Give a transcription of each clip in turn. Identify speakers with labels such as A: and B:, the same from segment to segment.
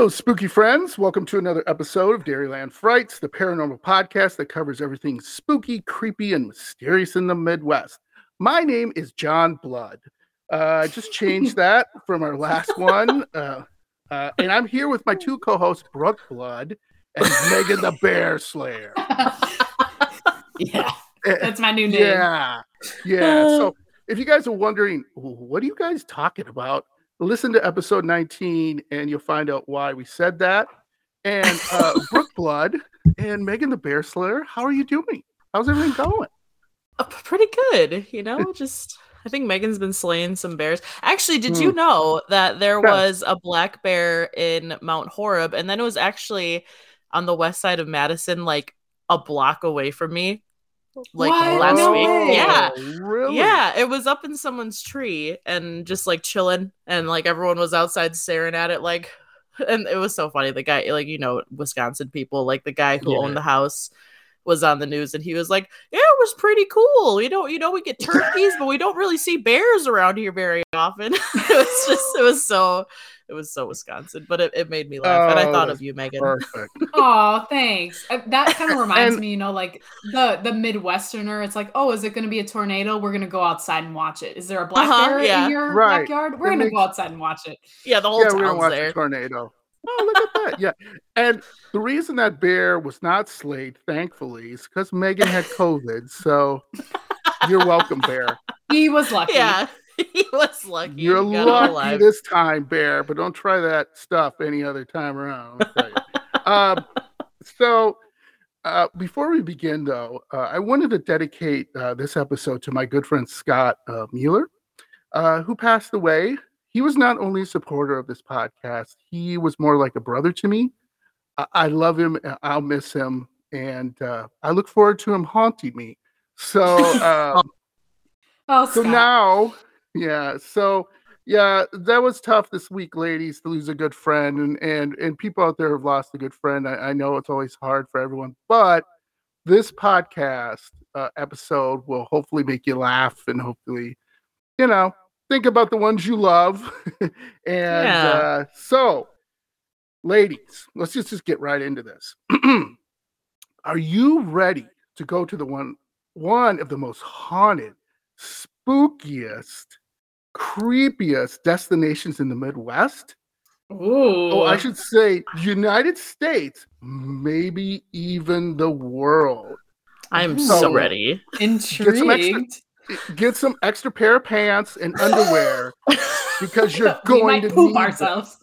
A: Hello, spooky friends. Welcome to another episode of Dairyland Frights, the paranormal podcast that covers everything spooky, creepy, and mysterious in the Midwest. My name is John Blood. Uh, I just changed that from our last one. Uh, uh, and I'm here with my two co hosts, Brooke Blood and Megan the Bear Slayer.
B: yeah, that's my new name.
A: Yeah. Yeah. So if you guys are wondering, what are you guys talking about? Listen to episode 19 and you'll find out why we said that. And uh, Brooke Blood and Megan the Bear Slayer, how are you doing? How's everything going?
B: Uh, pretty good, you know, just I think Megan's been slaying some bears. Actually, did you hmm. know that there was a black bear in Mount Horeb and then it was actually on the west side of Madison, like a block away from me? Like what? last no week. Way. Yeah.
A: Really?
B: Yeah. It was up in someone's tree and just like chilling. And like everyone was outside staring at it like and it was so funny. The guy, like, you know, Wisconsin people, like the guy who yeah. owned the house was on the news and he was like, Yeah, it was pretty cool. You know, you know, we get turkeys, but we don't really see bears around here very often. it was just it was so it was so Wisconsin, but it, it made me laugh. Oh, and I thought oh, of you, Megan.
C: Perfect. oh, thanks. Uh, that kind of reminds and, me, you know, like the the Midwesterner. It's like, oh, is it going to be a tornado? We're going to go outside and watch it. Is there a black uh-huh, bear yeah. in your right. backyard? We're going to makes... go outside and watch it.
B: Yeah, the whole yeah, town's watch there.
A: tornado. Oh, look at that. Yeah. And the reason that bear was not slayed, thankfully, is because Megan had COVID. So you're welcome, bear.
C: He was lucky.
B: Yeah. He was lucky.
A: You're lucky this time, bear, but don't try that stuff any other time around. um, so, uh, before we begin, though, uh, I wanted to dedicate uh, this episode to my good friend Scott uh, Mueller, uh, who passed away he was not only a supporter of this podcast, he was more like a brother to me. I, I love him. I'll miss him. And uh, I look forward to him haunting me. So, um,
C: oh,
A: so now, yeah. So, yeah, that was tough this week, ladies, to lose a good friend, and and and people out there have lost a good friend. I, I know it's always hard for everyone, but this podcast uh, episode will hopefully make you laugh and hopefully, you know, think about the ones you love. and yeah. uh, so, ladies, let's just, just get right into this. Are you ready to go to the one one of the most haunted, spookiest, creepiest destinations in the Midwest?
C: Ooh.
A: Oh, I should say United States, maybe even the world.
B: I'm so, so ready.
C: Intrigued
A: get some extra pair of pants and underwear because you're going to poop
C: ourselves.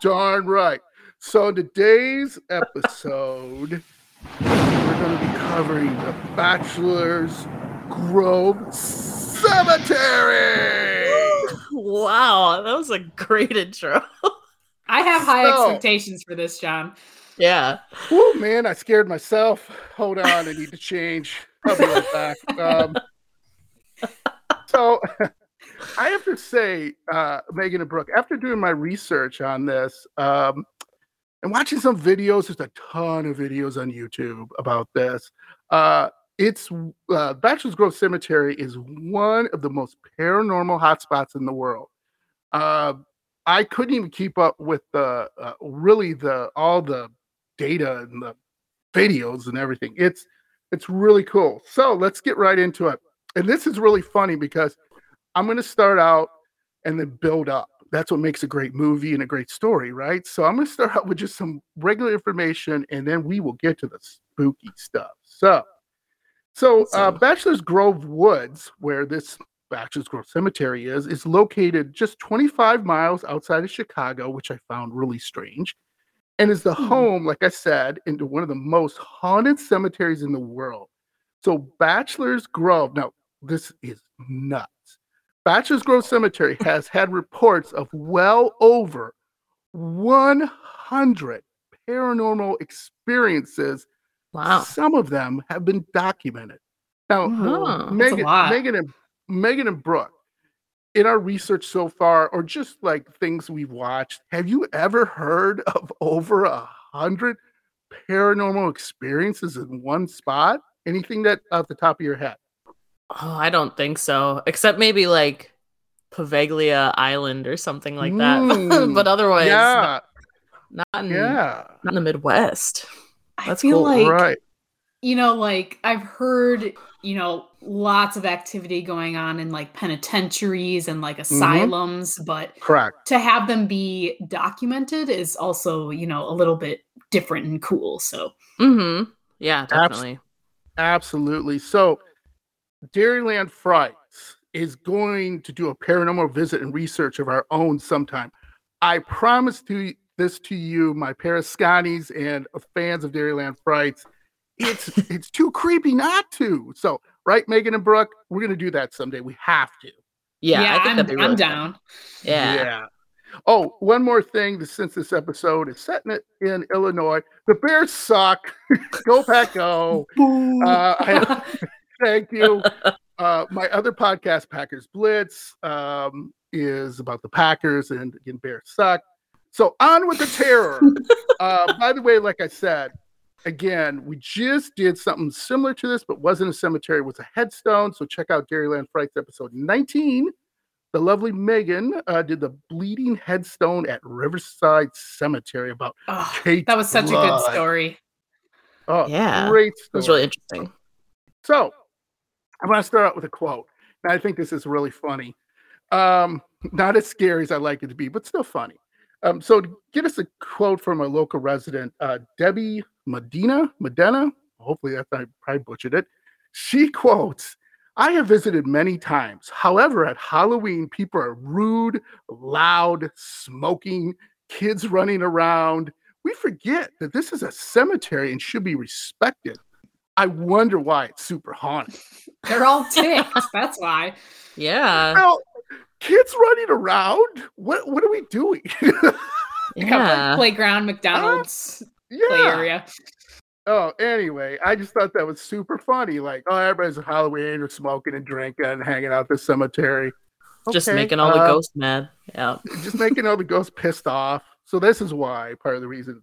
A: darn right. So today's episode, we're going to be covering the Bachelor's Grove Cemetery.
B: wow, that was a great intro.
C: I have high so, expectations for this, John.
B: Yeah.
A: Oh man, I scared myself. Hold on, I need to change. I'll be right back. Um, so I have to say, uh, Megan and Brooke, after doing my research on this um, and watching some videos, there's a ton of videos on YouTube about this. Uh, it's uh, Bachelor's Grove Cemetery is one of the most paranormal hotspots in the world. Uh, I couldn't even keep up with the uh, really the all the data and the videos and everything. It's it's really cool. So let's get right into it. And this is really funny because I'm going to start out and then build up. That's what makes a great movie and a great story, right? So I'm going to start out with just some regular information and then we will get to the spooky stuff. So, so uh, Bachelor's Grove Woods, where this Bachelor's Grove Cemetery is, is located just 25 miles outside of Chicago, which I found really strange, and is the hmm. home, like I said, into one of the most haunted cemeteries in the world. So Bachelor's Grove, now this is nuts. Bachelor's Grove Cemetery has had reports of well over 100 paranormal experiences.
B: Wow.
A: Some of them have been documented. Now,
C: uh-huh.
A: Megan, Megan, and Megan and Brooke, in our research so far, or just like things we've watched, have you ever heard of over a hundred paranormal experiences in one spot? Anything that off the top of your head?
B: Oh, I don't think so. Except maybe like Poveglia Island or something like that. Mm, but otherwise,
A: yeah.
B: Not in, yeah. Not in the Midwest.
C: That's I feel cool. like right. you know, like I've heard, you know, lots of activity going on in like penitentiaries and like mm-hmm. asylums, mm-hmm. but
A: correct
C: to have them be documented is also, you know, a little bit different and cool. So
B: mm-hmm. yeah, definitely.
A: absolutely. So Dairyland Frights is going to do a paranormal visit and research of our own sometime. I promise to this to you, my Parascanis and fans of Dairyland Frights. It's it's too creepy not to. So, right, Megan and Brooke, we're gonna do that someday. We have to.
C: Yeah, yeah I am really I'm down.
B: Yeah. Yeah.
A: Oh, one more thing. Since this episode is setting it in Illinois, the Bears suck. go Pack Go. Uh, I, thank you. Uh, my other podcast, Packers Blitz, um, is about the Packers and again, Bears suck. So on with the terror. uh, by the way, like I said, again, we just did something similar to this, but wasn't a cemetery, it was a headstone. So check out Dairyland Frights episode 19. The lovely Megan uh, did the bleeding headstone at Riverside Cemetery about
C: oh, Kate That was such blood. a good story.
A: Oh, yeah. Great story.
B: It was really interesting.
A: So I want to start out with a quote. And I think this is really funny. Um, not as scary as I like it to be, but still funny. Um, so to get us a quote from a local resident, uh, Debbie Medina, Medina, hopefully that's I probably butchered it. She quotes, I have visited many times. However, at Halloween, people are rude, loud, smoking, kids running around. We forget that this is a cemetery and should be respected. I wonder why it's super haunted.
C: They're all ticked. That's why.
B: Yeah.
A: Well, kids running around. What what are we doing?
C: yeah. playground, McDonald's uh, yeah. play area.
A: Oh, anyway, I just thought that was super funny. Like, oh, everybody's at Halloween or smoking and drinking and hanging out the cemetery.
B: Just making all uh, the ghosts mad. Yeah.
A: Just making all the ghosts pissed off. So this is why part of the reason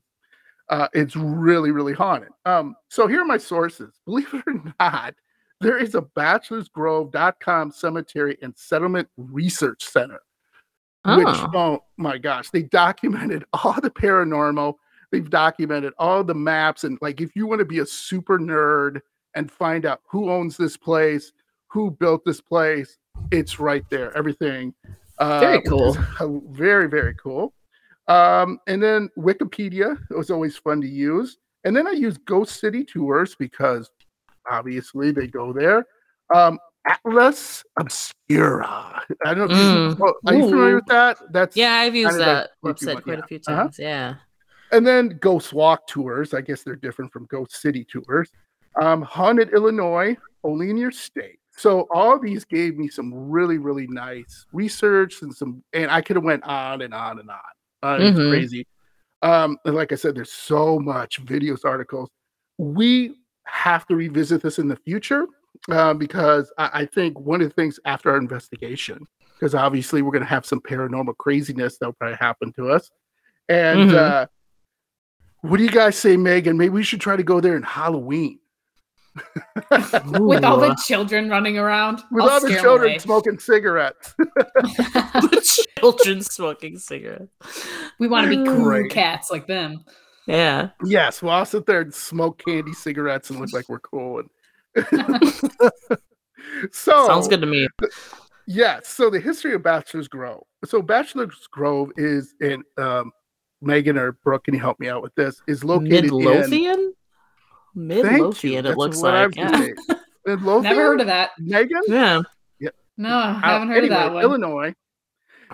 A: uh, it's really, really haunted. Um, so here are my sources. Believe it or not, there is a bachelorsgrove.com cemetery and settlement research center oh. which oh. my gosh they documented all the paranormal. They've documented all the maps and like if you want to be a super nerd and find out who owns this place who built this place it's right there everything
B: uh, very cool.
A: very very cool. Um, and then wikipedia it was always fun to use. And then i use ghost city tours because obviously they go there. Um, Atlas Obscura. I don't know. Mm. You, are you familiar with that?
B: That's yeah, I've used that website quite yeah. a few uh-huh. times. Uh-huh. Yeah.
A: And then Ghost Walk tours. I guess they're different from Ghost City tours. Um, Haunted Illinois, only in your state. So all these gave me some really, really nice research and some, and I could have went on and on and on. Uh, mm-hmm. It's crazy. Um, and like I said, there's so much videos, articles. We have to revisit this in the future uh, because I, I, think one of the things after our investigation, because obviously we're going to have some paranormal craziness that'll probably happen to us. And mm-hmm. uh, what do you guys say, Megan? Maybe we should try to go there in Halloween.
C: With all the children running around.
A: With I'll all the children smoking cigarettes.
B: the children smoking cigarettes.
C: We want to be cool cats like them.
B: Yeah.
A: Yes, we'll all sit there and smoke candy cigarettes and look like we're cool. And so
B: sounds good to me.
A: Yes. So the history of Bachelor's Grove. So Bachelor's Grove is in um, Megan or Brooke. Can you help me out with this? Is located
B: Midlothian. In... Midlothian. It looks like. Yeah.
C: Midlothian. Never heard of that.
A: Megan.
B: Yeah.
C: Yeah. No, I haven't heard anyway, of that one.
A: Illinois.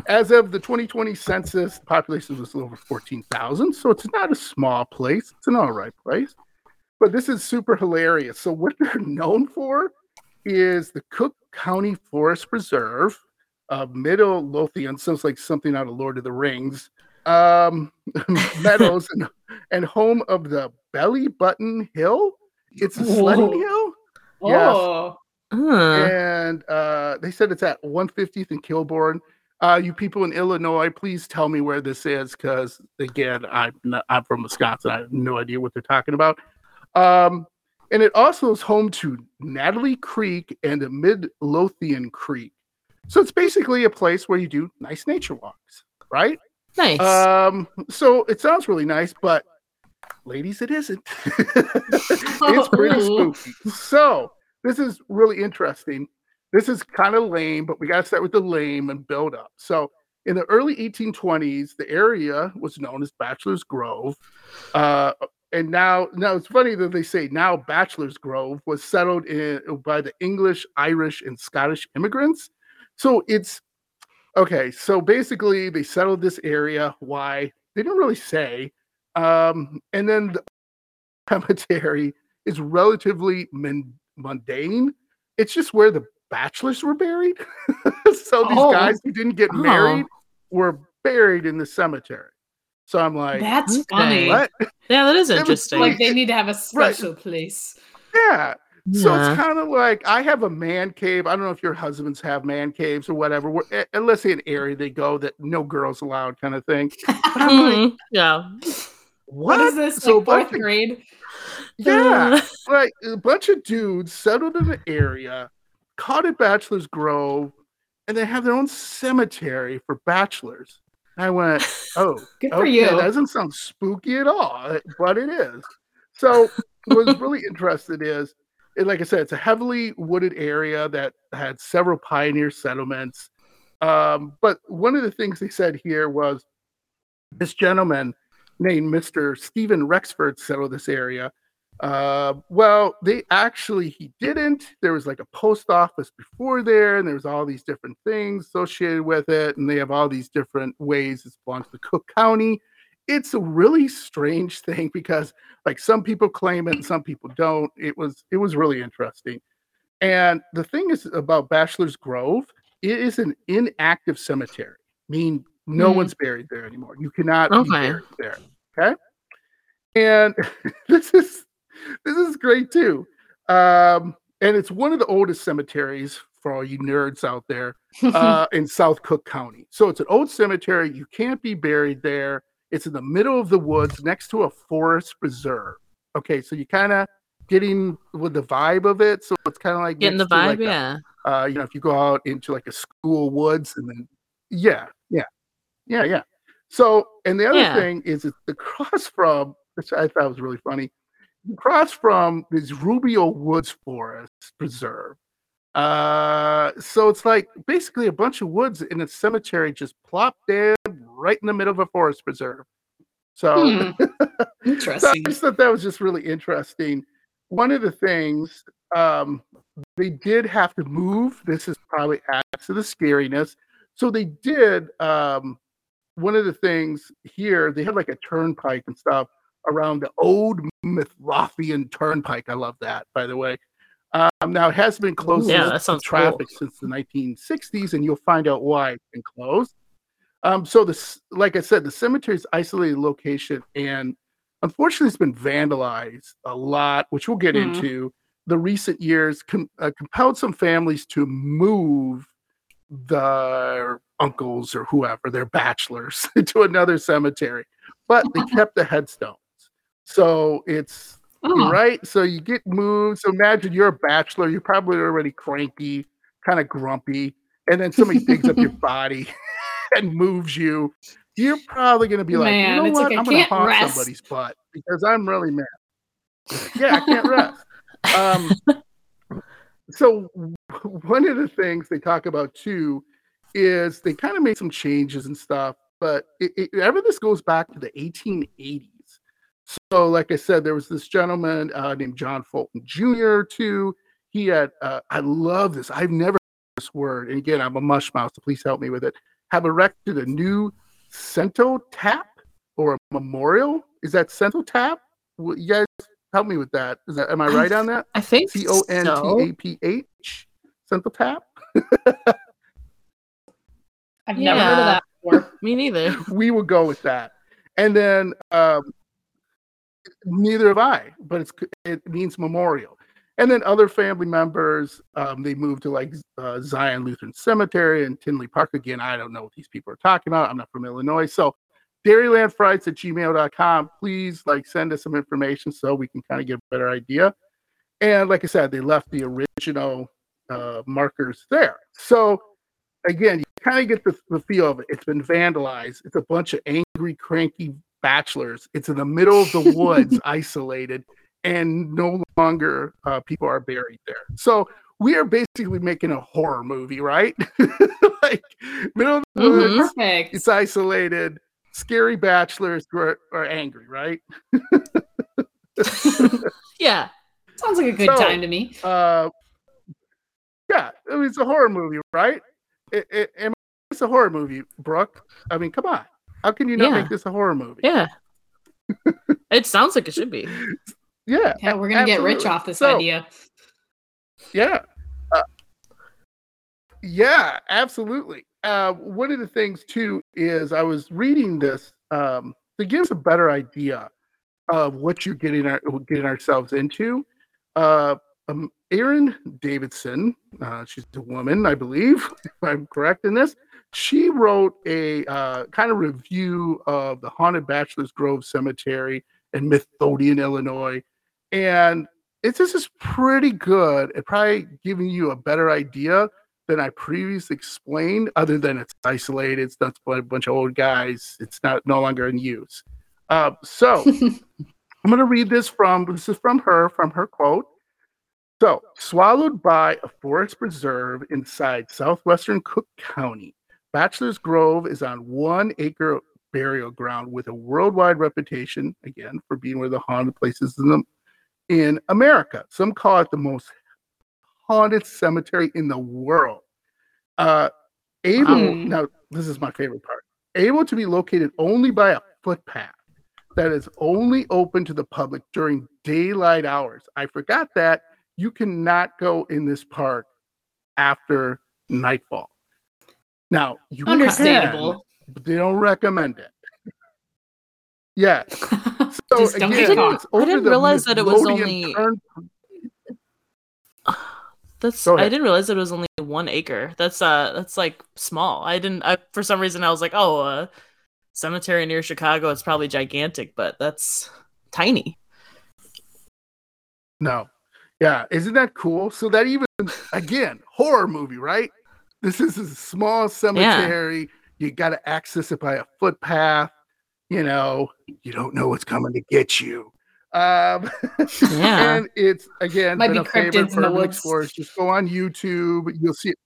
A: As of the 2020 census, the population was a little over 14,000. So it's not a small place. It's an all right place. But this is super hilarious. So, what they're known for is the Cook County Forest Preserve, uh, Middle Lothian, sounds like something out of Lord of the Rings, um, meadows, and, and home of the Belly Button Hill. It's a sledding hill.
C: Oh.
A: Yes. Uh. And uh, they said it's at 150th and Kilbourne uh, you people in Illinois, please tell me where this is because again, I'm not, I'm from Wisconsin. I have no idea what they're talking about. Um, and it also is home to Natalie Creek and Midlothian Creek. So it's basically a place where you do nice nature walks, right?
B: Nice.
A: Um, so it sounds really nice, but ladies, it isn't. it's pretty spooky. So this is really interesting. This is kind of lame, but we got to start with the lame and build up. So in the early 1820s, the area was known as Bachelor's Grove. Uh, and now, now it's funny that they say now Bachelor's Grove was settled in by the English, Irish, and Scottish immigrants. So it's okay. So basically, they settled this area. Why? They didn't really say. Um, and then the cemetery is relatively mundane. It's just where the bachelors were buried. so these oh. guys who didn't get oh. married were buried in the cemetery. So I'm like,
C: that's okay. funny.
B: What? Yeah, that is interesting.
C: Like they need to have a special right. place.
A: Yeah. yeah. So it's kind of like I have a man cave. I don't know if your husbands have man caves or whatever. Where, unless eh, eh, say an area they go that no girls allowed, kind of thing. But I'm like,
B: mm-hmm. yeah.
C: What, what is this? So like fourth grade?
A: Yeah, mm. like a bunch of dudes settled in an area, caught at Bachelor's Grove, and they have their own cemetery for bachelors. I went, oh,
C: good for you.
A: That doesn't sound spooky at all, but it is. So, what was really interested is, it, like I said, it's a heavily wooded area that had several pioneer settlements. Um, but one of the things they said here was this gentleman named Mr. Stephen Rexford settled this area. Uh, well, they actually he didn't. There was like a post office before there, and there was all these different things associated with it, and they have all these different ways it belongs to Cook County. It's a really strange thing because like some people claim it and some people don't. It was it was really interesting. And the thing is about Bachelor's Grove, it is an inactive cemetery. I mean, no mm. one's buried there anymore. You cannot okay. be buried there. Okay. And this is this is great too. Um, and it's one of the oldest cemeteries for all you nerds out there uh, in South Cook County. So it's an old cemetery. You can't be buried there. It's in the middle of the woods next to a forest preserve. Okay, so you kind of getting with the vibe of it. So it's kind of like
B: getting the vibe,
A: like
B: yeah.
A: A, uh, you know, if you go out into like a school woods and then, yeah, yeah, yeah, yeah. So, and the other yeah. thing is it's across from, which I thought was really funny across from this Rubio Woods Forest Preserve. Uh, so it's like basically a bunch of woods in a cemetery just plopped dead right in the middle of a forest preserve. So
C: hmm. interesting. so I
A: just thought that was just really interesting. One of the things um, they did have to move. This is probably adds to the scariness. So they did. Um, one of the things here, they had like a turnpike and stuff around the old Midlothian Turnpike. I love that, by the way. Um, now it has been closed
B: yeah, that sounds
A: traffic
B: cool.
A: since the 1960s, and you'll find out why it's been closed. Um, so this, like I said, the cemetery's isolated location, and unfortunately, it's been vandalized a lot, which we'll get mm-hmm. into. The recent years com- uh, compelled some families to move their uncles or whoever, their bachelors, to another cemetery, but they kept the headstone. So it's oh. right. So you get moved. So imagine you're a bachelor. You're probably already cranky, kind of grumpy, and then somebody digs up your body and moves you. You're probably going to be like, Man, you know what? Like I'm going to haunt rest. somebody's butt because I'm really mad. Yeah, I can't rest. Um, so one of the things they talk about too is they kind of made some changes and stuff, but it, it, ever this goes back to the 1880s so, like I said, there was this gentleman uh, named John Fulton Jr. too. He had, uh, I love this. I've never this word. And again, I'm a mush mouth, so please help me with it. Have erected a new Cento tap or a memorial. Is that cenotaph? Well, you guys help me with that. Is that am I right on that?
B: I think
A: C O N T A P H. Cento tap.
C: I've yeah. never heard of that before.
B: Me neither.
A: we will go with that. And then um, neither have I, but it means memorial. And then other family members, um, they moved to like uh, Zion Lutheran Cemetery and Tinley Park. Again, I don't know what these people are talking about. I'm not from Illinois. So dairylandfrights at gmail.com. Please like send us some information so we can kind of get a better idea. And like I said, they left the original uh, markers there. So again, you kind of get the, the feel of it. It's been vandalized. It's a bunch of angry, cranky bachelors. It's in the middle of the woods, isolated, and no longer uh, people are buried there. So we are basically making a horror movie, right? like middle of the mm-hmm. woods, Perfect. it's isolated. Scary bachelors are, are angry, right?
C: yeah, sounds like a good so, time to me.
A: Uh, yeah, I mean, it's a horror movie, right? It, it, it's a horror movie, Brooke. I mean, come on. How can you not yeah. make this a horror movie?
B: Yeah. it sounds like it should be.
A: Yeah.
C: Yeah, we're gonna get rich off this so, idea.
A: Yeah. Uh, yeah, absolutely. Uh, one of the things too is I was reading this um, to give us a better idea of what you're getting our, getting ourselves into. Uh, um, Erin Davidson, uh, she's a woman, I believe, if I'm correct in this. She wrote a uh, kind of review of the haunted Bachelor's Grove Cemetery in Methodian, Illinois, and it's just is pretty good at probably giving you a better idea than I previously explained. Other than it's isolated, it's not a bunch of old guys. It's not no longer in use. Uh, so I'm going to read this from this is from her from her quote. So, swallowed by a forest preserve inside southwestern Cook County, Bachelor's Grove is on one acre burial ground with a worldwide reputation, again, for being one of the haunted places in, the, in America. Some call it the most haunted cemetery in the world. Uh, able, um, now, this is my favorite part, able to be located only by a footpath that is only open to the public during daylight hours. I forgot that you cannot go in this park after nightfall. Now, you
C: understandable,
A: can, but they don't recommend it. Yeah.
B: So again, I didn't, I didn't realize that it was only. Turn... That's I didn't realize it was only one acre. That's uh that's like small. I didn't I, for some reason I was like, oh, a cemetery near Chicago, it's probably gigantic, but that's tiny.
A: No, yeah, isn't that cool? So that even again, horror movie, right? This is a small cemetery. Yeah. You got to access it by a footpath. You know, you don't know what's coming to get you. Um, yeah, and it's again
C: might be cryptids in the woods.
A: Explorers. Just go on YouTube. You'll see it.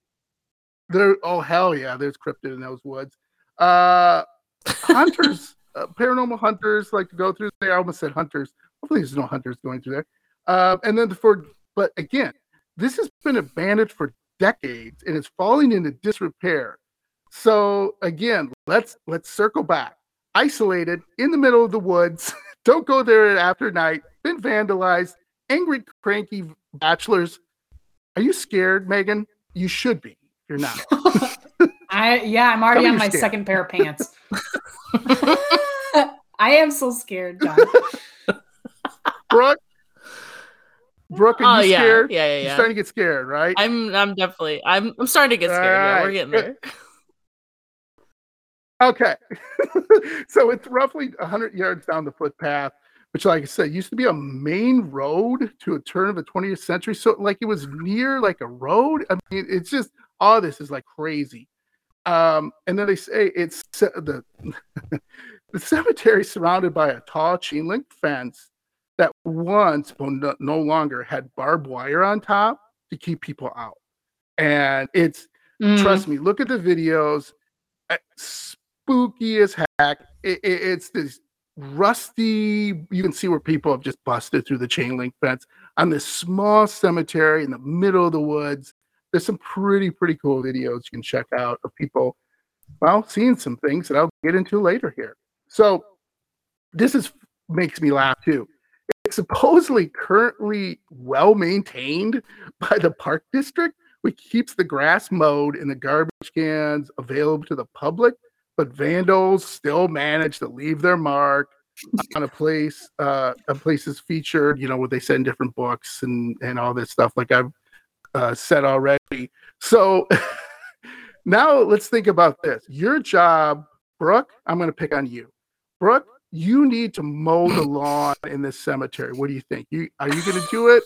A: There, oh hell yeah, there's cryptid in those woods. Uh, hunters, uh, paranormal hunters like to go through there. I almost said hunters. Hopefully, there's no hunters going through there. Uh, and then the for, but again, this has been abandoned for decades and it's falling into disrepair. So again, let's let's circle back. Isolated in the middle of the woods. Don't go there after night. Been vandalized. Angry, cranky bachelors. Are you scared, Megan? You should be. You're not.
C: I yeah, I'm already on my scared. second pair of pants. I am so scared, John.
A: Brooke, Brooke, are oh, you
B: yeah.
A: scared?
B: Yeah, yeah,
A: yeah. You're starting to get scared, right?
B: I'm I'm definitely I'm I'm starting to get scared. Right. Yeah, we're getting there.
A: Okay. so it's roughly 100 yards down the footpath, which, like I said, used to be a main road to a turn of the 20th century. So, like, it was near like a road. I mean, it's just all this is like crazy. Um, and then they say it's the the cemetery surrounded by a tall chain link fence that once but no longer had barbed wire on top to keep people out. And it's mm. trust me, look at the videos. Eh, spooky as heck. It, it, it's this rusty. You can see where people have just busted through the chain link fence on this small cemetery in the middle of the woods. There's some pretty pretty cool videos you can check out of people, well, seeing some things that I'll get into later here. So this is makes me laugh too supposedly currently well maintained by the park district, which keeps the grass mowed and the garbage cans available to the public. But vandals still manage to leave their mark on a place. Uh, a place is featured, you know, what they said in different books and and all this stuff, like I've uh, said already. So now let's think about this. Your job, Brooke. I'm going to pick on you, Brooke you need to mow the lawn in this cemetery. What do you think? You are you going to do it?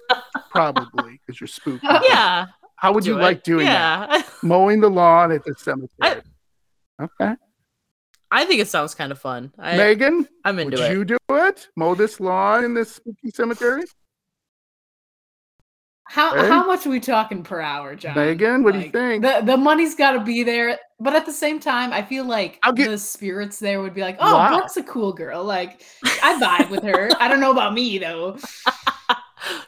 A: Probably because you're spooky.
B: Yeah.
A: How would you it. like doing yeah. that? Mowing the lawn at the cemetery. I, okay.
B: I think it sounds kind of fun. I,
A: Megan,
B: I'm into
A: would
B: it.
A: you do it? Mow this lawn in this spooky cemetery?
C: How hey? how much are we talking per hour, John?
A: Megan, what like, do you think?
C: The the money's got to be there, but at the same time, I feel like get... the spirits there would be like, "Oh, wow. Brooke's a cool girl. Like, I vibe with her. I don't know about me though."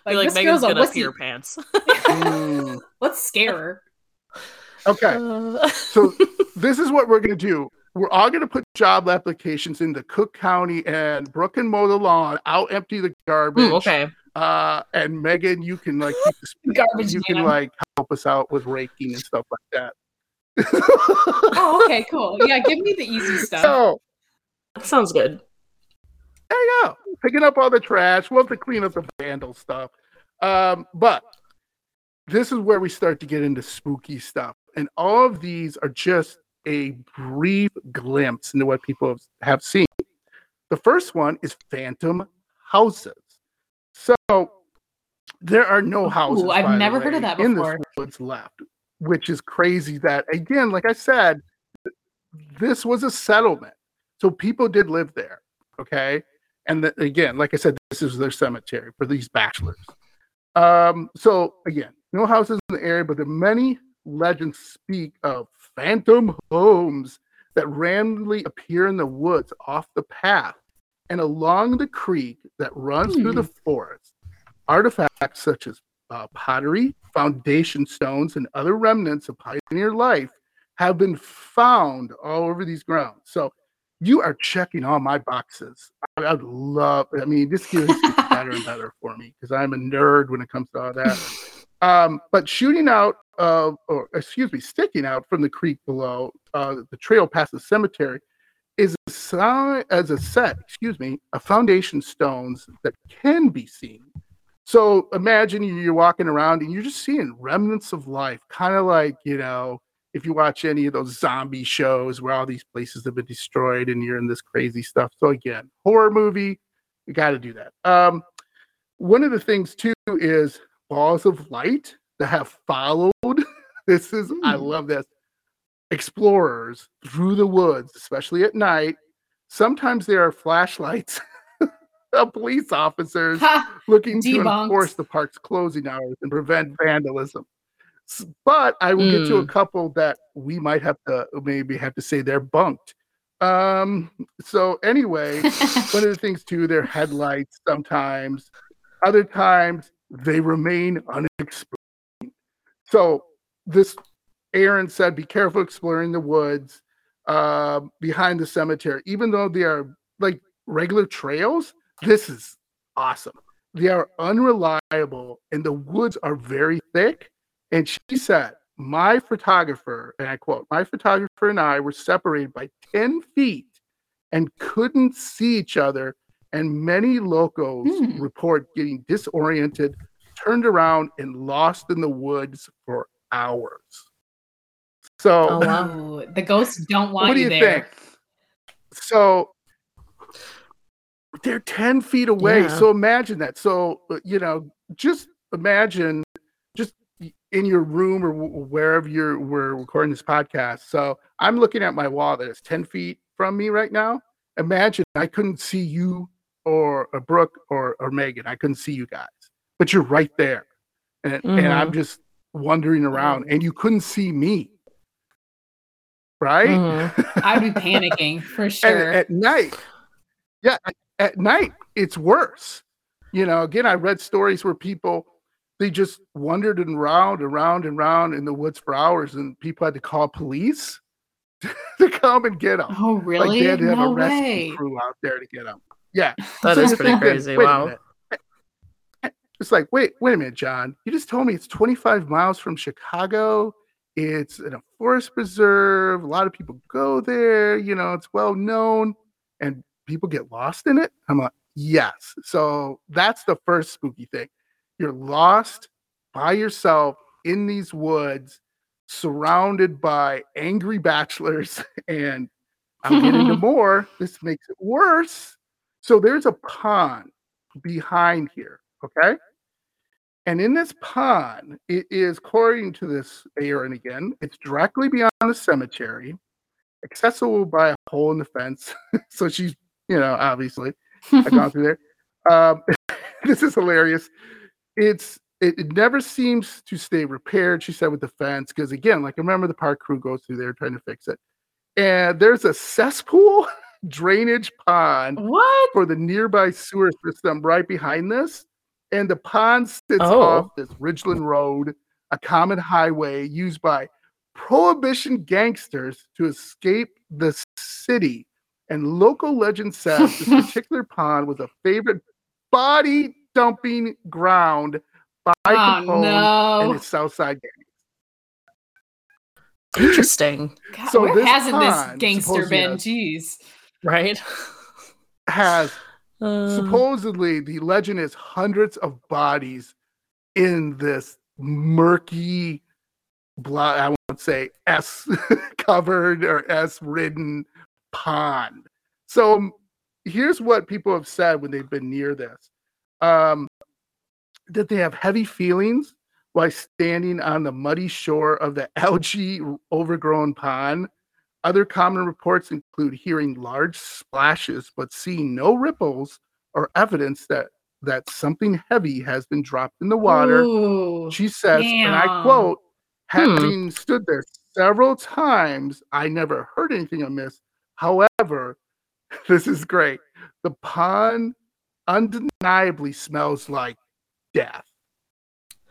B: Like, like Megan's gonna pee her pants.
C: Let's scare her.
A: Okay, uh... so this is what we're gonna do. We're all gonna put job applications into Cook County and Brooke and mow the lawn. I'll empty the garbage.
B: Ooh, okay
A: uh, and Megan, you can like keep the garbage. You can like help us out with raking and stuff like that.
C: oh, okay, cool. Yeah, give me the easy stuff. So, that
B: sounds good.
A: There you go. Picking up all the trash. We'll have to clean up the vandal stuff. Um, but this is where we start to get into spooky stuff. And all of these are just a brief glimpse into what people have seen. The first one is phantom houses. So there are no houses. Ooh,
C: I've never way, heard of that before. In this
A: woods left, which is crazy. That again, like I said, this was a settlement, so people did live there. Okay, and the, again, like I said, this is their cemetery for these bachelors. Um, so again, no houses in the area, but the many legends speak of phantom homes that randomly appear in the woods off the path and along the creek that runs through the hmm. forest, artifacts such as uh, pottery, foundation stones, and other remnants of pioneer life have been found all over these grounds. So you are checking all my boxes. I, would love, I mean, this gets better and better for me because I'm a nerd when it comes to all that. Um, but shooting out, uh, or excuse me, sticking out from the creek below, uh, the trail past the cemetery, is a, as a set, excuse me, of foundation stones that can be seen. So imagine you're walking around and you're just seeing remnants of life, kind of like, you know, if you watch any of those zombie shows where all these places have been destroyed and you're in this crazy stuff. So again, horror movie, you got to do that. Um, one of the things too is balls of light that have followed. this is. I hmm. love this explorers through the woods, especially at night. Sometimes there are flashlights of police officers looking Debunked. to enforce the park's closing hours and prevent vandalism. But I will mm. get to a hmm. couple that we might have to maybe have to say they're bunked. Um, so anyway, one of the things too, their headlights sometimes, other times they remain unexplained. So this Erin said, be careful exploring the woods uh, behind the cemetery. Even though they are like regular trails, this is awesome. They are unreliable and the woods are very thick. And she said, my photographer, and I quote, my photographer and I were separated by 10 feet and couldn't see each other. And many locals hmm. report getting disoriented, turned around, and lost in the woods for hours. So,
C: oh, wow. the ghosts don't want what do you, there. Think?
A: So, they're 10 feet away. Yeah. So, imagine that. So, uh, you know, just imagine just in your room or wherever you're we're recording this podcast. So, I'm looking at my wall that is 10 feet from me right now. Imagine I couldn't see you or a Brooke or, or Megan. I couldn't see you guys, but you're right there. And, mm-hmm. and I'm just wandering around and you couldn't see me right?
C: Mm-hmm. I'd be panicking for sure.
A: at night, yeah, at night it's worse. You know, again, I read stories where people they just wandered and round and round and round in the woods for hours, and people had to call police to come and get them.
C: Oh, really?
A: Like they had to have
C: no
A: a rescue way. crew out there to get them. Yeah,
B: that so is pretty crazy. Wow.
A: It's like, wait, wait a minute, John. You just told me it's 25 miles from Chicago it's in a forest preserve. A lot of people go there. You know, it's well known, and people get lost in it. I'm like, yes. So that's the first spooky thing. You're lost by yourself in these woods, surrounded by angry bachelors, and I'm getting to more. This makes it worse. So there's a pond behind here. Okay. And in this pond, it is, according to this Erin again, it's directly beyond the cemetery, accessible by a hole in the fence. so she's, you know, obviously, I've gone through there. Um, this is hilarious. It's it, it, never seems to stay repaired, she said, with the fence. Because again, like I remember the park crew goes through there trying to fix it. And there's a cesspool drainage pond
B: what?
A: for the nearby sewer system right behind this. And the pond sits oh. off this Ridgeland Road, a common highway used by prohibition gangsters to escape the city. And local legend says this particular pond was a favorite body dumping ground by oh, Capone no. and his Southside gang.
B: Interesting.
C: God, so where hasn't pond, this gangster been? Jeez.
B: Right?
A: Has uh... supposedly the legend is hundreds of bodies in this murky, blah, I won't say S covered or S ridden pond. So here's what people have said when they've been near this. Um, that they have heavy feelings while standing on the muddy shore of the algae overgrown pond. Other common reports include hearing large splashes but seeing no ripples or evidence that that something heavy has been dropped in the water. Ooh, she says, damn. and I quote, having hmm. stood there several times, I never heard anything amiss. However, this is great. The pond undeniably smells like death.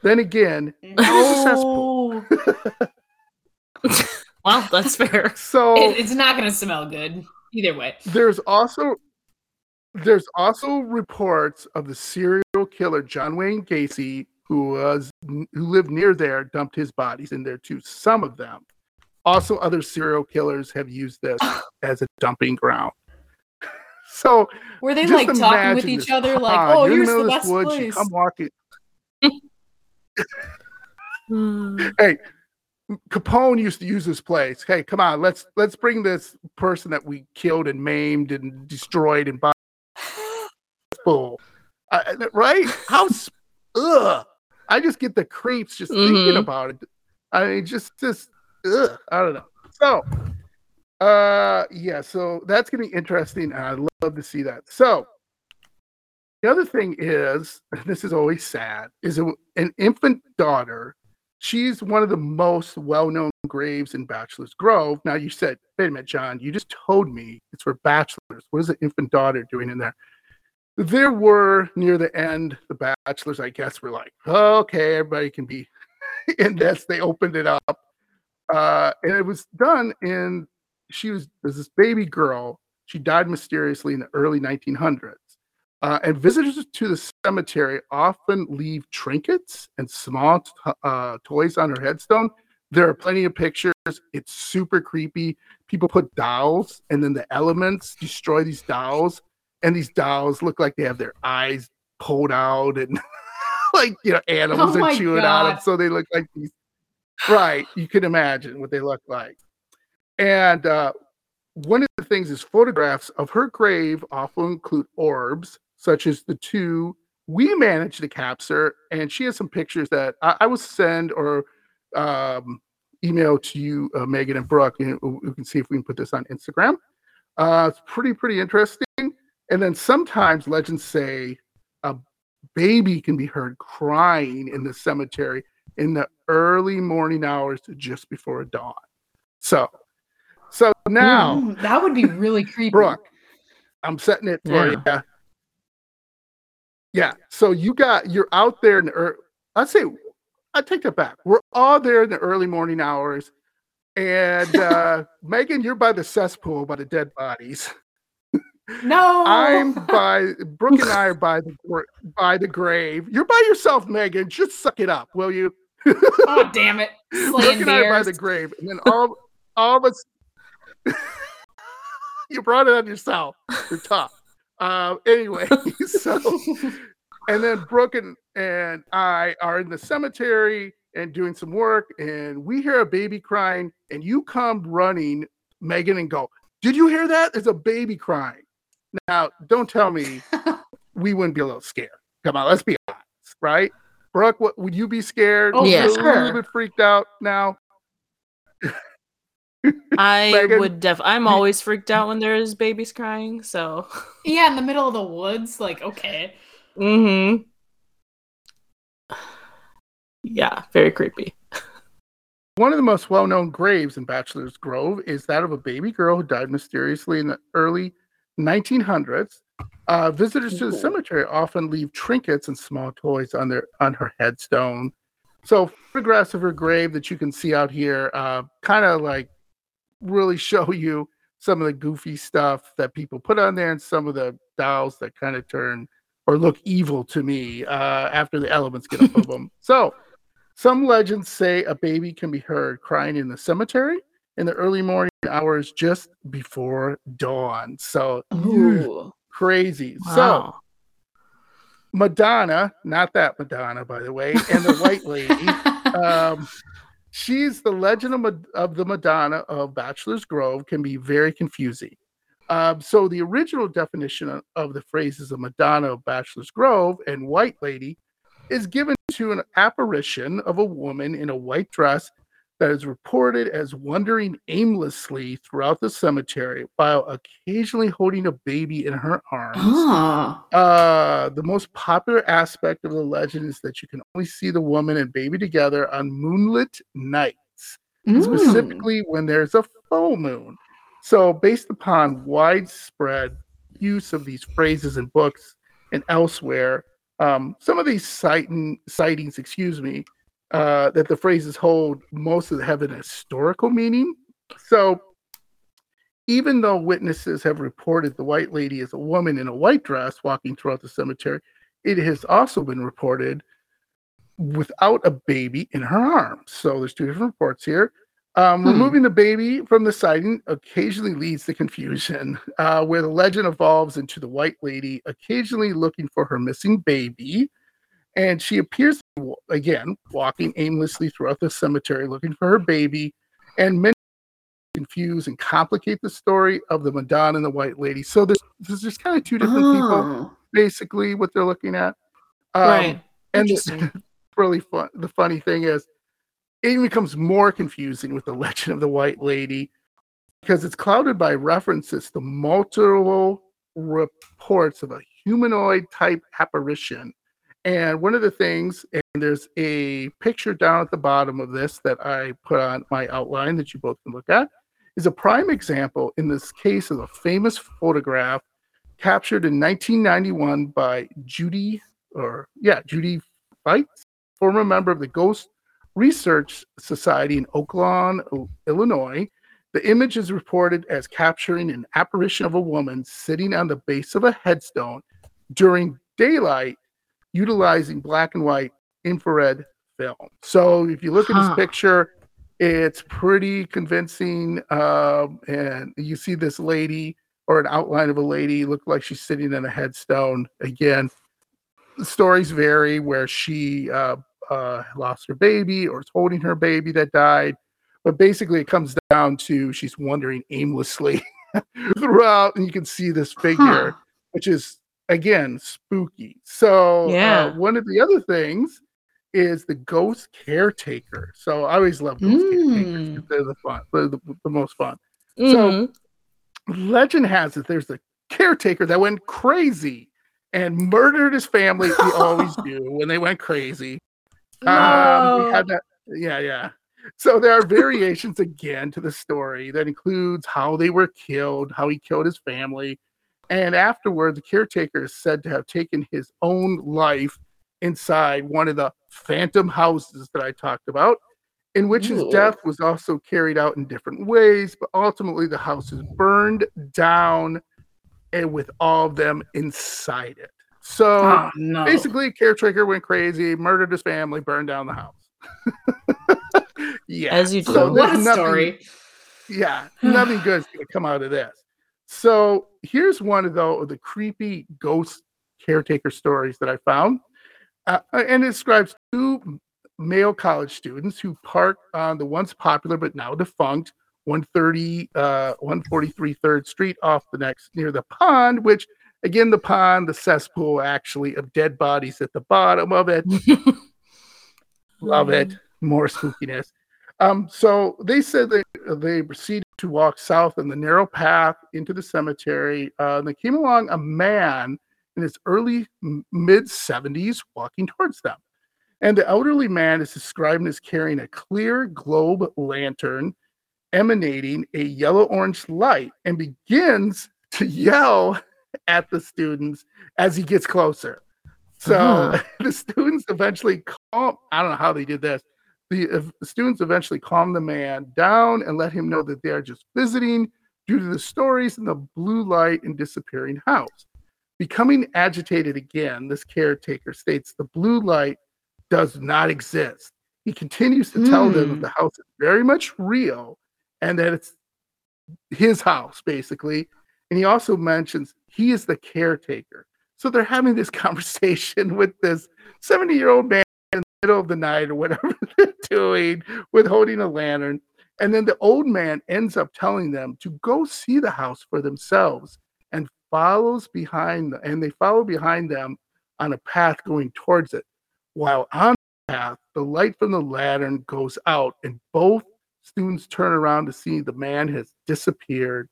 A: Then again,
B: no. well, that's fair.
A: So
C: it, it's not going to smell good either way.
A: There's also there's also reports of the serial killer John Wayne Gacy, who was who lived near there, dumped his bodies in there too. Some of them. Also, other serial killers have used this as a dumping ground. So
C: were they like talking with each other, like, "Oh, here's the, the best woods, place"?
A: come walking. hey, Capone used to use this place. Hey, come on, let's let's bring this person that we killed and maimed and destroyed and full, uh, right? How ugh! I just get the creeps just mm-hmm. thinking about it. I mean, just just ugh. I don't know. So uh, yeah, so that's gonna be interesting. and I'd love to see that. So the other thing is, this is always sad, is an infant daughter. She's one of the most well-known graves in Bachelor's Grove. Now you said, wait a minute, John, you just told me it's for bachelors. What is the infant daughter doing in there? There were near the end, the bachelors, I guess, were like, okay, everybody can be in this. They opened it up. Uh, and it was done in she was there's this baby girl. She died mysteriously in the early 1900s. Uh, and visitors to the cemetery often leave trinkets and small t- uh, toys on her headstone. There are plenty of pictures. It's super creepy. People put dolls, and then the elements destroy these dolls, and these dolls look like they have their eyes pulled out, and like you know animals oh are chewing God. on them, so they look like these. Right, you can imagine what they look like. And uh, one of the things is photographs of her grave often include orbs, such as the two we managed to capture. And she has some pictures that I, I will send or um, email to you, uh, Megan and Brooke. And we can see if we can put this on Instagram. Uh, it's pretty, pretty interesting. And then sometimes legends say a baby can be heard crying in the cemetery in the early morning hours just before dawn. So so now
C: mm, that would be really creepy.
A: Brooke, I'm setting it for yeah. you. Yeah. So you got you're out there in the early, I'd say I take that back. We're all there in the early morning hours. And uh Megan, you're by the cesspool by the dead bodies.
C: No,
A: I'm by Brooke and I are by the by the grave. You're by yourself, Megan. Just suck it up, will you?
C: oh damn it!
A: Brooke and I are by the grave, and then all all of us you brought it on yourself. You're tough. Uh, anyway, so and then Brooke and, and I are in the cemetery and doing some work, and we hear a baby crying, and you come running, Megan, and go, Did you hear that? There's a baby crying. Now, don't tell me we wouldn't be a little scared. Come on, let's be honest, right? Brooke, what would you be scared?
B: Oh, yeah,
A: a little bit freaked out now.
B: I Megan, would def. I'm always freaked out when there's babies crying. So
C: yeah, in the middle of the woods, like okay.
B: Mm-hmm. Yeah, very creepy.
A: One of the most well-known graves in Bachelor's Grove is that of a baby girl who died mysteriously in the early 1900s. Uh, visitors to the cemetery often leave trinkets and small toys on their on her headstone. So photographs of her grave that you can see out here, uh, kind of like really show you some of the goofy stuff that people put on there and some of the dolls that kind of turn or look evil to me uh, after the elements get up of them. So, some legends say a baby can be heard crying in the cemetery in the early morning hours just before dawn. So, Ooh. crazy. Wow. So, Madonna, not that Madonna, by the way, and the White Lady. um, she's the legend of, of, the Madonna of Bachelor's Grove can be very confusing. Um, so the original definition of, of the phrases of Madonna of Bachelor's Grove and White Lady is given to an apparition of a woman in a white dress that is reported as wandering aimlessly throughout the cemetery while occasionally holding a baby in her arms. Oh. Uh, the most popular aspect of the legend is that you can only see the woman and baby together on moonlit nights, mm. specifically when there's a full moon. So, based upon widespread use of these phrases in books and elsewhere, um, some of these sighting, sightings, excuse me, uh, that the phrases hold most of them have an historical meaning. So even though witnesses have reported the white lady as a woman in a white dress walking throughout the cemetery, it has also been reported without a baby in her arms. So there's two different reports here. Um, hmm. Removing the baby from the sighting occasionally leads to confusion, uh, where the legend evolves into the white lady occasionally looking for her missing baby. And she appears again walking aimlessly throughout the cemetery looking for her baby. And many confuse and complicate the story of the Madonna and the White Lady. So there's there's just kind of two different oh. people, basically, what they're looking at.
B: Um, right.
A: And it's really fun. The funny thing is, it becomes more confusing with the legend of the White Lady because it's clouded by references to multiple reports of a humanoid type apparition and one of the things, and there's a picture down at the bottom of this that I put on my outline that you both can look at, is a prime example in this case of a famous photograph captured in 1991 by Judy, or yeah, Judy Feitz, former member of the Ghost Research Society in Oak Lawn, Illinois. The image is reported as capturing an apparition of a woman sitting on the base of a headstone during daylight utilizing black and white infrared film. So if you look huh. at this picture, it's pretty convincing. Um, and you see this lady or an outline of a lady look like she's sitting in a headstone. Again, the stories vary where she uh, uh, lost her baby or is holding her baby that died. But basically, it comes down to she's wandering aimlessly throughout, and you can see this figure, huh. which is again spooky. So uh, yeah, uh, one of the other things is the ghost caretaker. So I always love ghost mm. caretakers. They're the fun, they're the, the most fun. Mm-hmm. So legend has it there's a caretaker that went crazy and murdered his family. They always do when they went crazy. No. Um, we had that. Yeah, yeah. So there are variations again to the story that includes how they were killed, how he killed his family, and afterward, the caretaker is said to have taken his own life inside one of the phantom houses that I talked about, in which his death was also carried out in different ways. But ultimately, the house is burned down and with all of them inside it. So oh, no. basically, caretaker went crazy, murdered his family, burned down the house.
B: yeah. As you do.
C: So what a nothing, story.
A: Yeah, nothing good is going to come out of this. So here's one of the, the creepy ghost caretaker stories that I found. Uh, uh, and it describes two male college students who park on the once popular but now defunct 130 uh 143 3rd street off the next near the pond which again the pond the cesspool actually of dead bodies at the bottom of it Love it. More spookiness. Um, so they said they they proceeded to walk south on the narrow path into the cemetery. Uh, and they came along a man in his early mid 70s walking towards them. And the elderly man is described as carrying a clear globe lantern emanating a yellow orange light and begins to yell at the students as he gets closer. So uh-huh. the students eventually calm. I don't know how they did this. The students eventually calm the man down and let him know that they are just visiting due to the stories in the blue light and disappearing house. Becoming agitated again, this caretaker states the blue light does not exist. He continues to tell mm. them that hmm. the house is very much real and that it's his house, basically. And he also mentions he is the caretaker. So they're having this conversation with this 70 year old man in the middle of the night or whatever doing with holding a lantern. And then the old man ends up telling them to go see the house for themselves and follows behind them. And they follow behind them on a path going towards it. While on the path, the light from the lantern goes out, and both students turn around to see the man has disappeared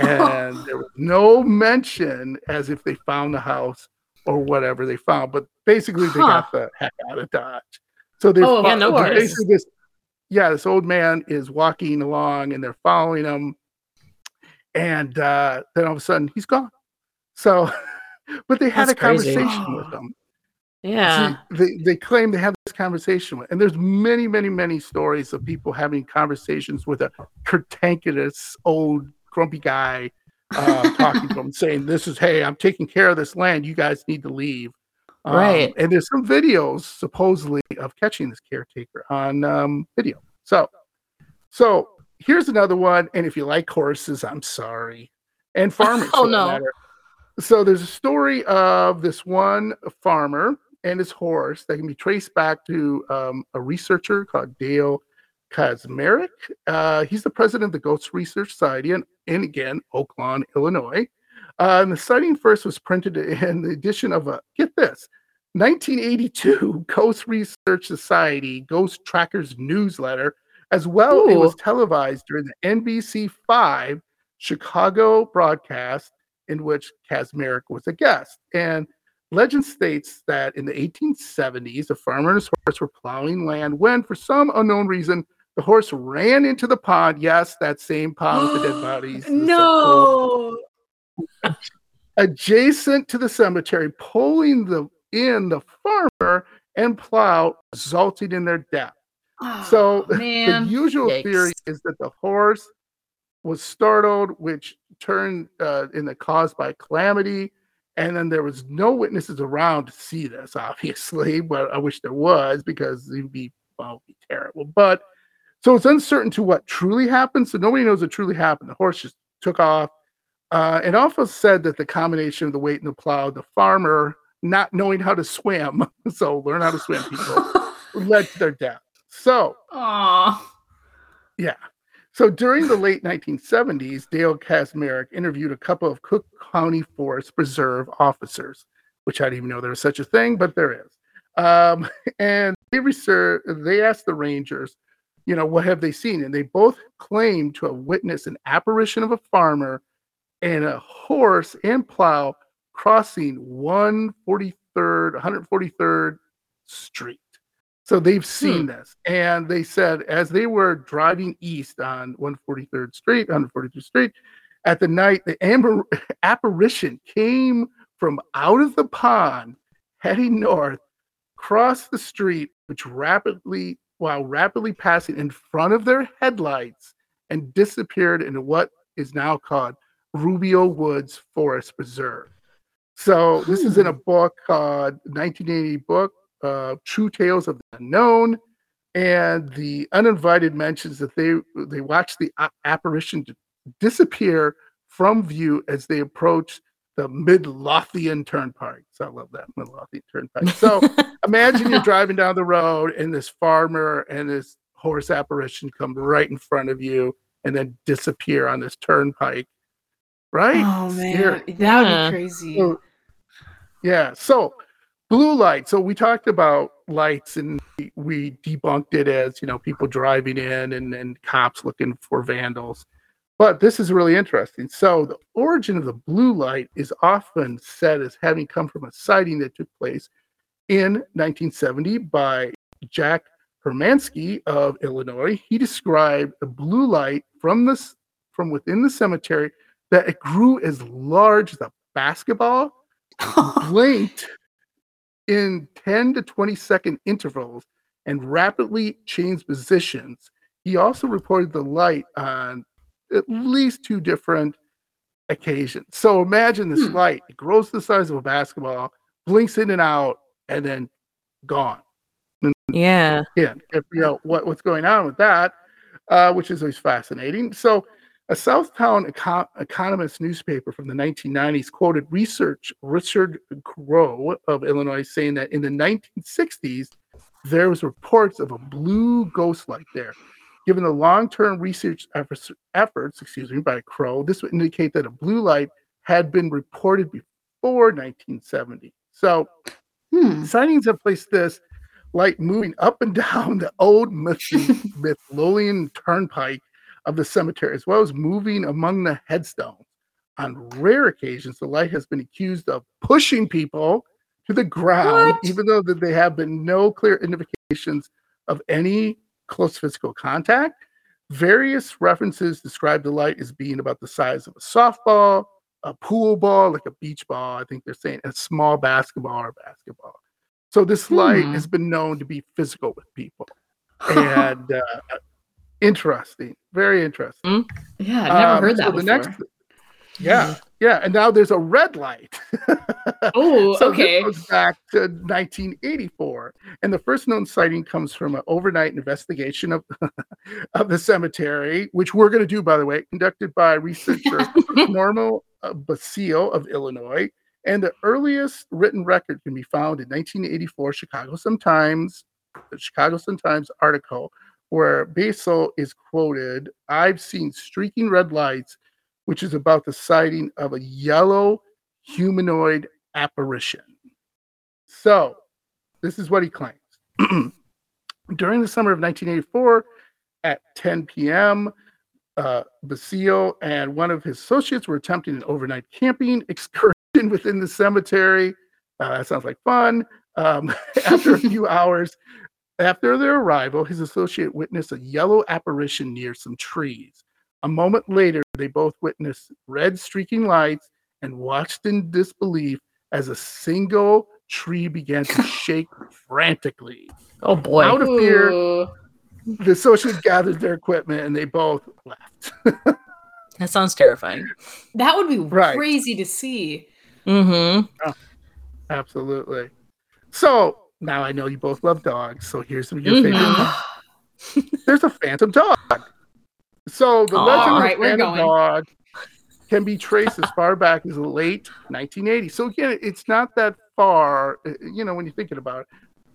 A: and there was no mention as if they found the house or whatever they found, but basically they huh. got the heck out of Dodge. So they're oh, yeah, no basically this, yeah, this old man is walking along and they're following him, and uh, then all of a sudden he's gone. So, but they had That's a conversation crazy. with him.
B: Yeah,
A: they they claim they had this conversation with, and there's many, many, many stories of people having conversations with a cantankerous old grumpy guy uh, talking to him, saying, "This is hey, I'm taking care of this land. You guys need to leave."
B: Um, right.
A: And there's some videos supposedly of catching this caretaker on um, video. So, so here's another one. And if you like horses, I'm sorry, and farmers.
B: oh no. Matter.
A: So there's a story of this one farmer and his horse that can be traced back to um, a researcher called Dale Kaczmarek. Uh, he's the president of the Ghost Research Society in, in again, Oak Lawn, Illinois. Uh, and the sighting first was printed in the edition of a, get this, 1982 Ghost Research Society Ghost Trackers newsletter. As well, Ooh. it was televised during the NBC5 Chicago broadcast in which Kaczmarek was a guest. And legend states that in the 1870s, a farmer and his horse were plowing land when, for some unknown reason, the horse ran into the pond. Yes, that same pond with the dead bodies.
C: no.
A: Adjacent to the cemetery, pulling the in the farmer and plow, resulting in their death. Oh, so man. the usual Yikes. theory is that the horse was startled, which turned uh, in the cause by calamity. And then there was no witnesses around to see this, obviously, but I wish there was because it'd be, well, be terrible. But so it's uncertain to what truly happened. So nobody knows what truly happened. The horse just took off. Uh, and also said that the combination of the weight and the plow, the farmer not knowing how to swim, so learn how to swim, people, led to their death. So,
C: Aww.
A: yeah. So during the late 1970s, Dale Kaczmarek interviewed a couple of Cook County Forest Preserve officers, which I didn't even know there was such a thing, but there is. Um, and they research, they asked the rangers you know, what have they seen? And they both claim to have witnessed an apparition of a farmer and a horse and plow crossing 143rd, 143rd Street. So they've seen hmm. this. And they said as they were driving east on 143rd Street, 143rd Street, at the night, the amber apparition came from out of the pond, heading north, crossed the street, which rapidly while rapidly passing in front of their headlights and disappeared into what is now called Rubio Woods Forest Preserve. So this is in a hmm. book called 1980 book, uh, True Tales of the Unknown, and the uninvited mentions that they they watched the apparition disappear from view as they approached the Midlothian Turnpike. So I love that Midlothian Turnpike. So imagine you're driving down the road and this farmer and this horse apparition come right in front of you and then disappear on this turnpike. Right?
C: Oh man, Scary. that would be crazy.
A: So, yeah. So blue light. So we talked about lights and we debunked it as, you know, people driving in and, and cops looking for vandals. But this is really interesting. So the origin of the blue light is often said as having come from a sighting that took place in 1970 by Jack Hermansky of Illinois. He described a blue light from this from within the cemetery that it grew as large as a basketball, blinked in 10 to 20 second intervals, and rapidly changed positions. He also reported the light on at least two different occasions. So imagine this hmm. light, it grows the size of a basketball, blinks in and out, and then gone.
B: yeah.
A: Yeah. If, you know what, what's going on with that, uh, which is always fascinating. So a Southtown econ- economist newspaper from the 1990s quoted research Richard Crowe of Illinois saying that in the 1960s there was reports of a blue ghost light there. Given the long-term research efforts, efforts, excuse me, by Crowe, this would indicate that a blue light had been reported before 1970. So, hmm. sightings have placed this light moving up and down the old Midlothian Turnpike of the cemetery, as well as moving among the headstones. On rare occasions, the light has been accused of pushing people to the ground, what? even though that there have been no clear indications of any close physical contact. Various references describe the light as being about the size of a softball, a pool ball, like a beach ball. I think they're saying a small basketball or basketball. So this light hmm. has been known to be physical with people. And uh, interesting. Very interesting.
C: Mm, yeah, I've never um, heard that so before. The next,
A: yeah, mm. yeah, and now there's a red light.
C: oh, so okay.
A: This goes back to 1984, and the first known sighting comes from an overnight investigation of of the cemetery, which we're going to do, by the way, conducted by researcher Norman uh, Basile of Illinois. And the earliest written record can be found in 1984 Chicago Sun Times, the Chicago Sun Times article where Basile is quoted, I've seen streaking red lights, which is about the sighting of a yellow humanoid apparition. So, this is what he claims. During the summer of 1984, at 10 p.m., uh, Basile and one of his associates were attempting an overnight camping excursion within the cemetery. Uh, that sounds like fun. Um, after a few hours, after their arrival, his associate witnessed a yellow apparition near some trees. A moment later, they both witnessed red streaking lights and watched in disbelief as a single tree began to shake frantically.
B: Oh boy.
A: Out of fear, the associate gathered their equipment and they both left.
B: that sounds terrifying.
C: That would be right. crazy to see.
B: Mm-hmm.
A: Oh, absolutely. So now I know you both love dogs, so here's some of your mm-hmm. favorite. There's a phantom dog. So the legend right, of the phantom dog can be traced as far back as the late 1980s. So again, it's not that far. Uh, you know, when you're thinking about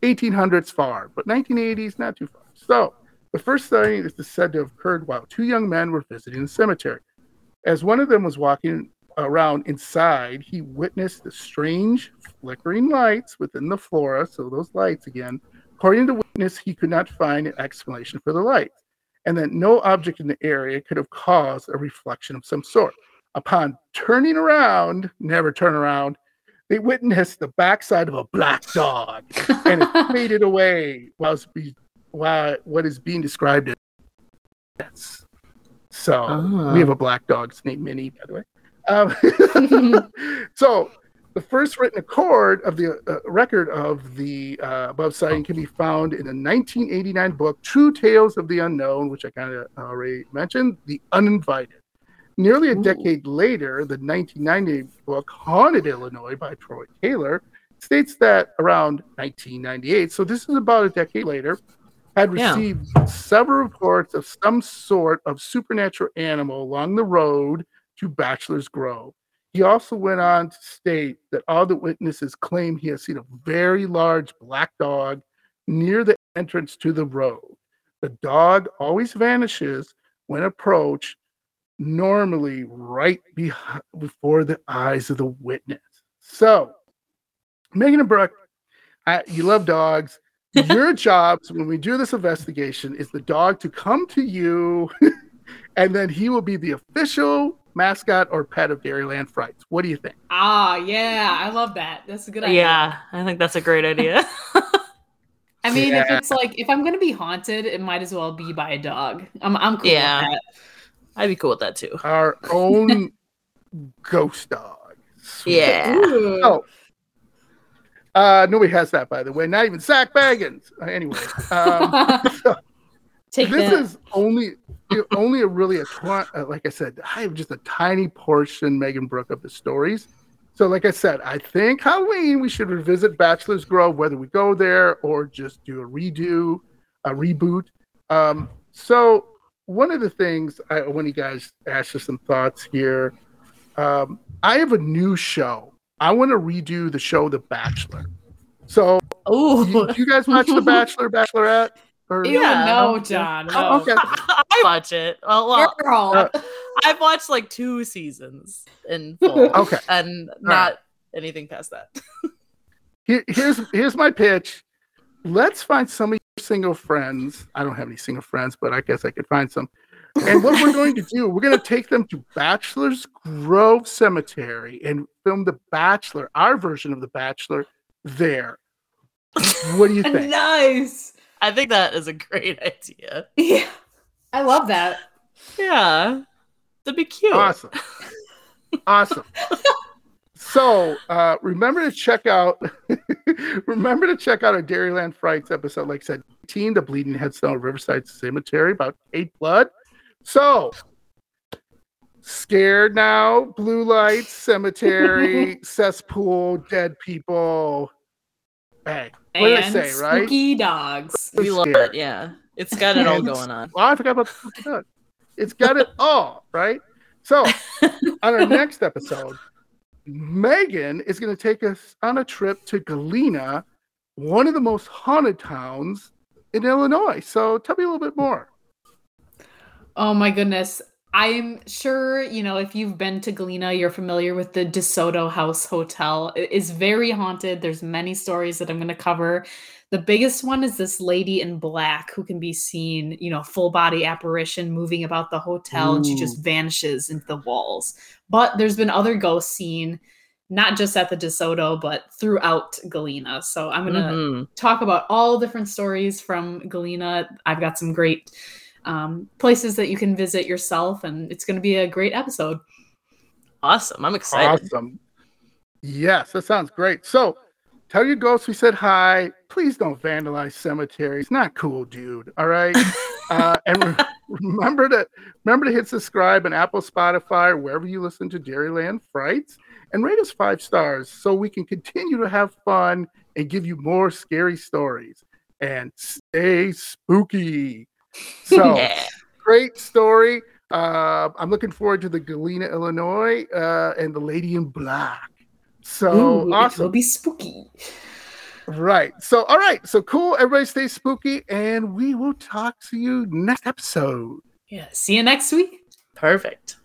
A: it, 1800s far, but 1980s not too far. So the first sighting is said to have occurred while two young men were visiting the cemetery. As one of them was walking around inside, he witnessed the strange flickering lights within the flora. So those lights again. According to witness, he could not find an explanation for the lights, and that no object in the area could have caused a reflection of some sort. Upon turning around, never turn around, they witnessed the backside of a black dog, and it faded away while, be, while what is being described as. So uh-huh. we have a black dog named Minnie, by the way. Um, so the first written accord of the uh, record of the uh, above sighting can be found in a 1989 book, True Tales of the Unknown, which I kind of already mentioned, The Uninvited. Nearly a Ooh. decade later, the 1990 book Haunted Illinois by Troy Taylor states that around 1998, so this is about a decade later, had received yeah. several reports of some sort of supernatural animal along the road to Bachelor's Grove. He also went on to state that all the witnesses claim he has seen a very large black dog near the entrance to the road. The dog always vanishes when approached, normally right behind, before the eyes of the witness. So, Megan and Brooke, I, you love dogs. Your job when we do this investigation is the dog to come to you, and then he will be the official mascot or pet of Dairyland Frights. What do you think?
C: Ah, yeah, I love that. That's a good idea.
B: Yeah, I think that's a great idea.
C: I mean, yeah. if it's like if I'm gonna be haunted, it might as well be by a dog. I'm I'm cool yeah. with that.
B: I'd be cool with that too.
A: Our own ghost dog.
B: Sweet. Yeah. Ooh.
A: Oh. Uh, nobody has that, by the way. Not even Zak Bagans. Uh, anyway, um, so Take this that. is only only a really a uh, like I said, I have just a tiny portion, Megan Brooke, of the stories. So, like I said, I think Halloween we should revisit Bachelor's Grove, whether we go there or just do a redo, a reboot. Um, so, one of the things I want you guys ask you some thoughts here. Um, I have a new show. I want to redo the show The Bachelor. So, oh, you, you guys watch The Bachelor, Bachelorette?
C: Or, yeah, no, John. No.
B: Oh, okay. I watch it. Well, well Girl. Uh, I've watched like two seasons in full.
A: okay,
B: and not right. anything past that.
A: Here, here's here's my pitch. Let's find some of your single friends. I don't have any single friends, but I guess I could find some. And what we're going to do, we're going to take them to Bachelor's Grove Cemetery and film The Bachelor, our version of The Bachelor, there. What do you think?
C: nice.
B: I think that is a great idea.
C: Yeah. I love that.
B: Yeah. That'd be cute.
A: Awesome. awesome. So uh, remember to check out remember to check out our Dairyland Frights episode, like I said, 18, the bleeding headstone of Riverside Cemetery about eight blood. So scared now, blue lights, cemetery, cesspool, dead people. Hey, what did I say, right?
C: Spooky dogs.
B: We love it. Yeah, it's got it all going on.
A: Oh, I forgot about the spooky dog. It's got it all, right? So, on our next episode, Megan is going to take us on a trip to Galena, one of the most haunted towns in Illinois. So, tell me a little bit more.
C: Oh my goodness. I'm sure, you know, if you've been to Galena, you're familiar with the DeSoto House Hotel. It is very haunted. There's many stories that I'm going to cover. The biggest one is this lady in black who can be seen, you know, full body apparition moving about the hotel Ooh. and she just vanishes into the walls. But there's been other ghosts seen not just at the DeSoto, but throughout Galena. So I'm going to mm-hmm. talk about all different stories from Galena. I've got some great um, places that you can visit yourself, and it's going to be a great episode.
B: Awesome. I'm excited.
A: Awesome. Yes, that sounds great. So tell your ghosts we said hi. Please don't vandalize cemeteries. Not cool, dude. All right. uh, and re- remember to remember to hit subscribe on Apple, Spotify, or wherever you listen to Dairyland Frights, and rate us five stars so we can continue to have fun and give you more scary stories. And stay spooky. So yeah. great story. Uh, I'm looking forward to the Galena, Illinois, uh, and the Lady in Black. So Ooh, awesome.
C: It'll be spooky.
A: Right. So all right. So cool. Everybody stay spooky, and we will talk to you next episode.
C: Yeah. See you next week.
B: Perfect.